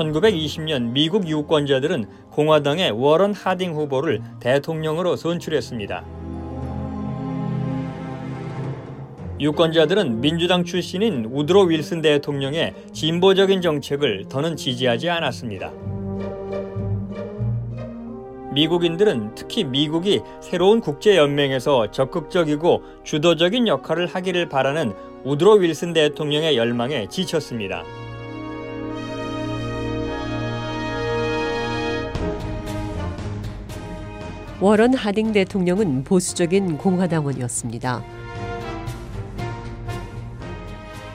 (1920년) 미국 유권자들은 공화당의 워런 하딩 후보를 대통령으로 선출했습니다. 유권자들은 민주당 출신인 우드로 윌슨 대통령의 진보적인 정책을 더는 지지하지 않았습니다. 미국인들은 특히 미국이 새로운 국제연맹에서 적극적이고 주도적인 역할을 하기를 바라는 우드로 윌슨 대통령의 열망에 지쳤습니다. 워런 하딩 대통령은 보수적인 공화당원이었습니다.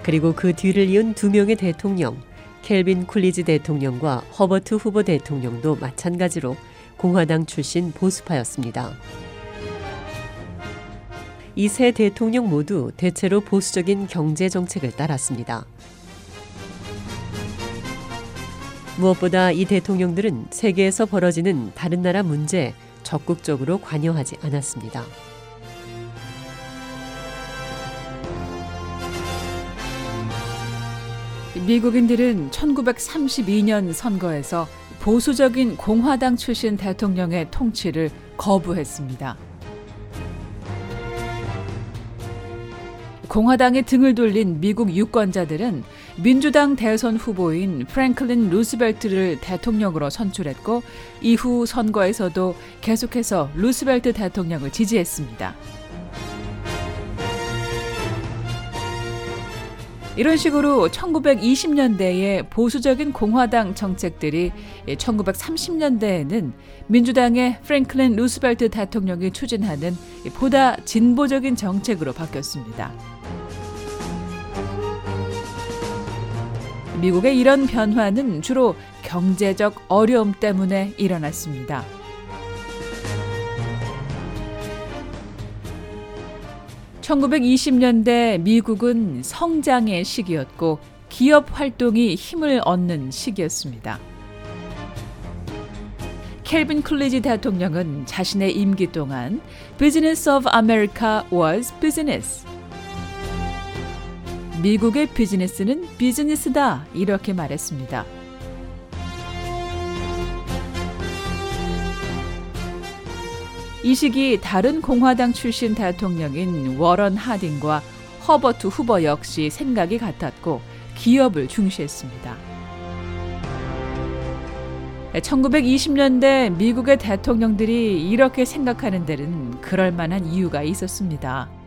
그리고 그 뒤를 이은 두 명의 대통령, 켈빈 쿨리지 대통령과 허버트 후보 대통령도 마찬가지로 공화당 출신 보수파였습니다. 이 세 대통령 모두 대체로 보수적인 경제 정책을 따랐습니다. 무엇보다 이 대통령들은 세계에서 벌어지는 다른 나라 문제에 적극적으로 관여하지 않았습니다. 미국인들은 1932년 선거에서 보수적인 공화당 출신 대통령의 통치를 거부했습니다. 공화당에 등을 돌린 미국 유권자들은 민주당 대선 후보인 프랭클린 루스벨트를 대통령으로 선출했고 이후 선거에서도 계속해서 루스벨트 대통령을 지지했습니다. 이런 식으로 1920년대의 보수적인 공화당 정책들이 1930년대에는 민주당의 프랭클린 루스벨트 대통령이 추진하는 보다 진보적인 정책으로 바뀌었습니다. 미국의 이런 변화는 주로 경제적 어려움 때문에 일어났습니다. (1920년대) 미국은 성장의 시기였고 기업 활동이 힘을 얻는 시기였습니다. 켈빈 클리지 대통령은 자신의 임기 동안 Business of America was business. 미국의 비즈니스는 비즈니스다 이렇게 말했습니다. 이 시기 다른 공화당 출신 대통령인 워런 하딩과 허버트 후보 역시 생각이 같았고 기업을 중시했습니다. 1920년대 미국의 대통령들이 이렇게 생각하는 데는 그럴 만한 이유가 있었습니다.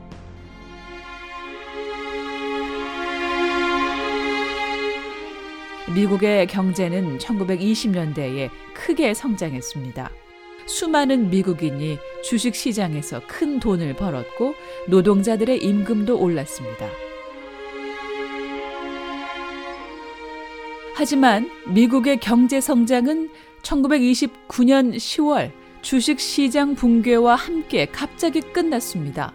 미국의 경제는 1920년대에 크게 성장했습니다. 수많은 미국인이 주식 시장에서 큰 돈을 벌었고 노동자들의 임금도 올랐습니다. 하지만 미국의 경제 성장은 1929년 10월 주식 시장 붕괴와 함께 갑자기 끝났습니다.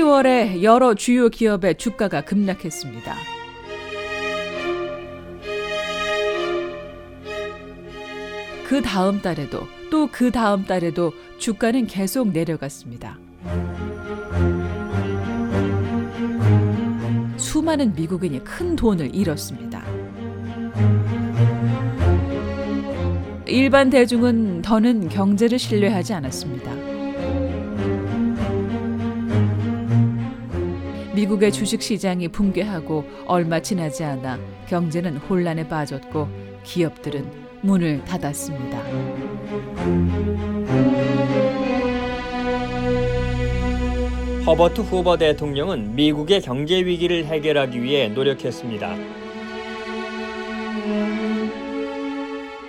10월에 여러 주요 기업의 주가가 급락했습니다. 그 다음 달에도 또 그 다음 달에도 주가는 계속 내려갔습니다. 수많은 미국인이 큰 돈을 잃었습니다. 일반 대중은 더는 경제를 신뢰하지 않았습니다. 미국의 주식 시장이 붕괴하고 얼마 지나지 않아 경제는 혼란에 빠졌고 기업들은 문을 닫았습니다. 허버트 후버 대통령은 미국의 경제 위기를 해결하기 위해 노력했습니다.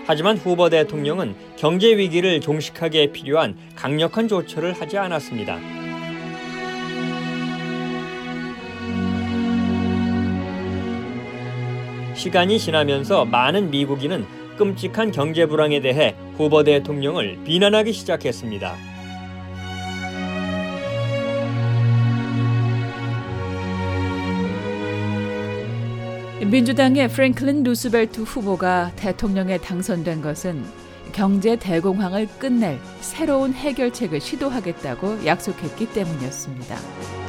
하지만 후보 대통령은 경제 위기를 종식하기에 필요한 강력한 조처를 하지 않았습니다. 시간이 지나면서 많은 미국인은 끔찍한 경제 불황에 대해 후보 대통령을 비난하기 시작했습니다. 민주당의 프랭클린 루스벨트 후보가 대통령에 당선된 것은 경제 대공황을 끝낼 새로운 해결책을 시도하겠다고 약속했기 때문이었습니다.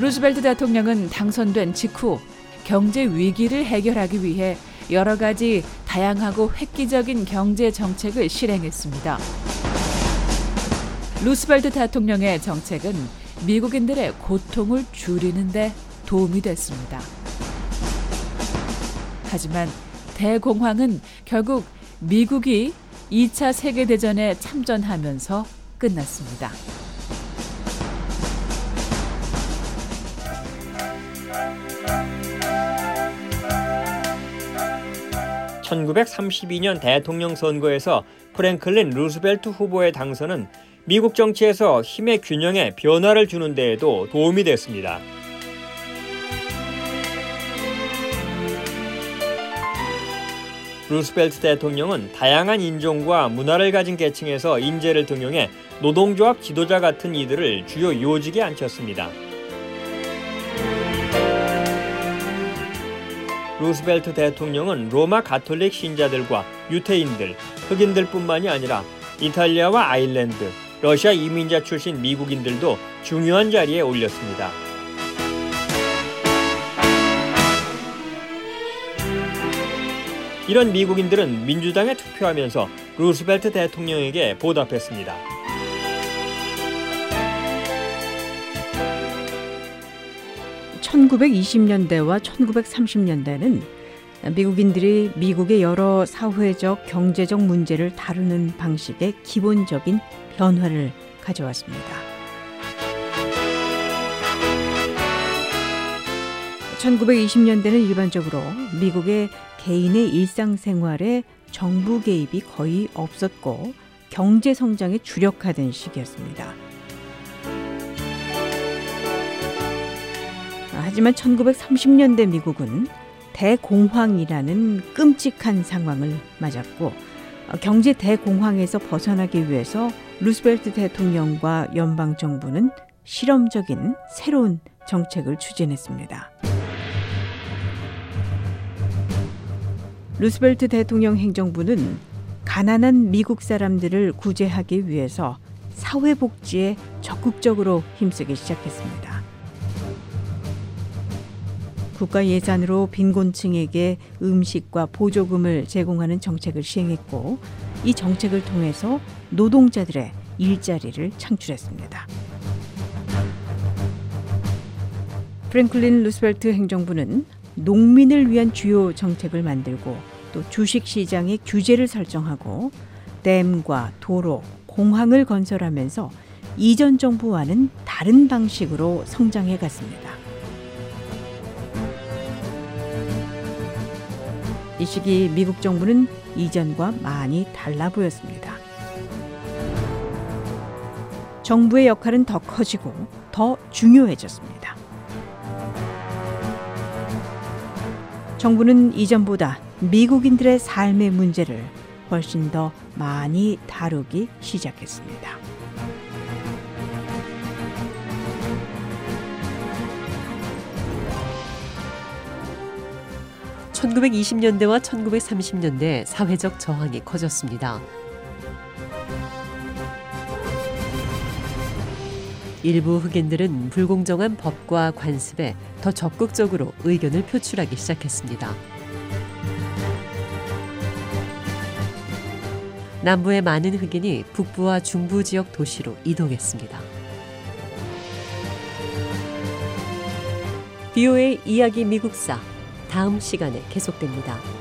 루스벨트 대통령은 당선된 직후 경제 위기를 해결하기 위해 여러 가지 다양하고 획기적인 경제 정책을 실행했습니다. 루스벨트 대통령의 정책은 미국인들의 고통을 줄이는데 도움이 됐습니다. 하지만 대공황은 결국 미국이 2차 세계대전에 참전하면서 끝났습니다. 1932년 대통령 선거에서 프랭클린 루스벨트 후보의 당선은 미국 정치에서 힘의 균형에 변화를 주는 데에도 도움이 됐습니다. 루스벨트 대통령은 다양한 인종과 문화를 가진 계층에서 인재를 등용해 노동조합 지도자 같은 이들을 주요 요직에 앉혔습니다. 루스벨트 대통령은 로마 가톨릭 신자들과 유태인들, 흑인들뿐만이 아니라 이탈리아와 아일랜드, 러시아 이민자 출신 미국인들도 중요한 자리에 올렸습니다. 이런 미국인들은 민주당에 투표하면서 루스벨트 대통령에게 보답했습니다. (1920년대와 1930년대는) 미국인들이 미국의 여러 사회적 경제적 문제를 다루는 방식의 기본적인 변화를 가져왔습니다. 1920년대는 일반적으로 미국의 개인의 일상생활에 정부 개입이 거의 없었고 경제 성장에 주력하던 시기였습니다. 하지만 1930년대 미국은 대공황이라는 끔찍한 상황을 맞았고 경제 대공황에서 벗어나기 위해서 루스벨트 대통령과 연방 정부는 실험적인 새로운 정책을 추진했습니다. 루스벨트 대통령 행정부는 가난한 미국 사람들을 구제하기 위해서 사회복지에 적극적으로 힘쓰기 시작했습니다. 국가 예산으로 빈곤층에게 음식과 보조금을 제공하는 정책을 시행했고 이 정책을 통해서 노동자들의 일자리를 창출했습니다. 프랭클린 루스벨트 행정부는 농민을 위한 주요 정책을 만들고 또 주식 시장의 규제를 설정하고 댐과 도로, 공항을 건설하면서 이전 정부와는 다른 방식으로 성장해 갔습니다. 이 시기 미국 정부는 이전과 많이 달라 보였습니다. 정부의 역할은 더 커지고 더 중요해졌습니다. 정부는 이전보다 미국인들의 삶의 문제를 훨씬 더 많이 다루기 시작했습니다. 1920년대와 1930년대 사회적 저항이 커졌습니다. 일부 흑인들은 불공정한 법과 관습에 더 적극적으로 의견을 표출하기 시작했습니다. 남부의 많은 흑인이 북부와 중부 지역 도시로 이동했습니다. 비오의 이야기 미국사 다음 시간에 계속됩니다.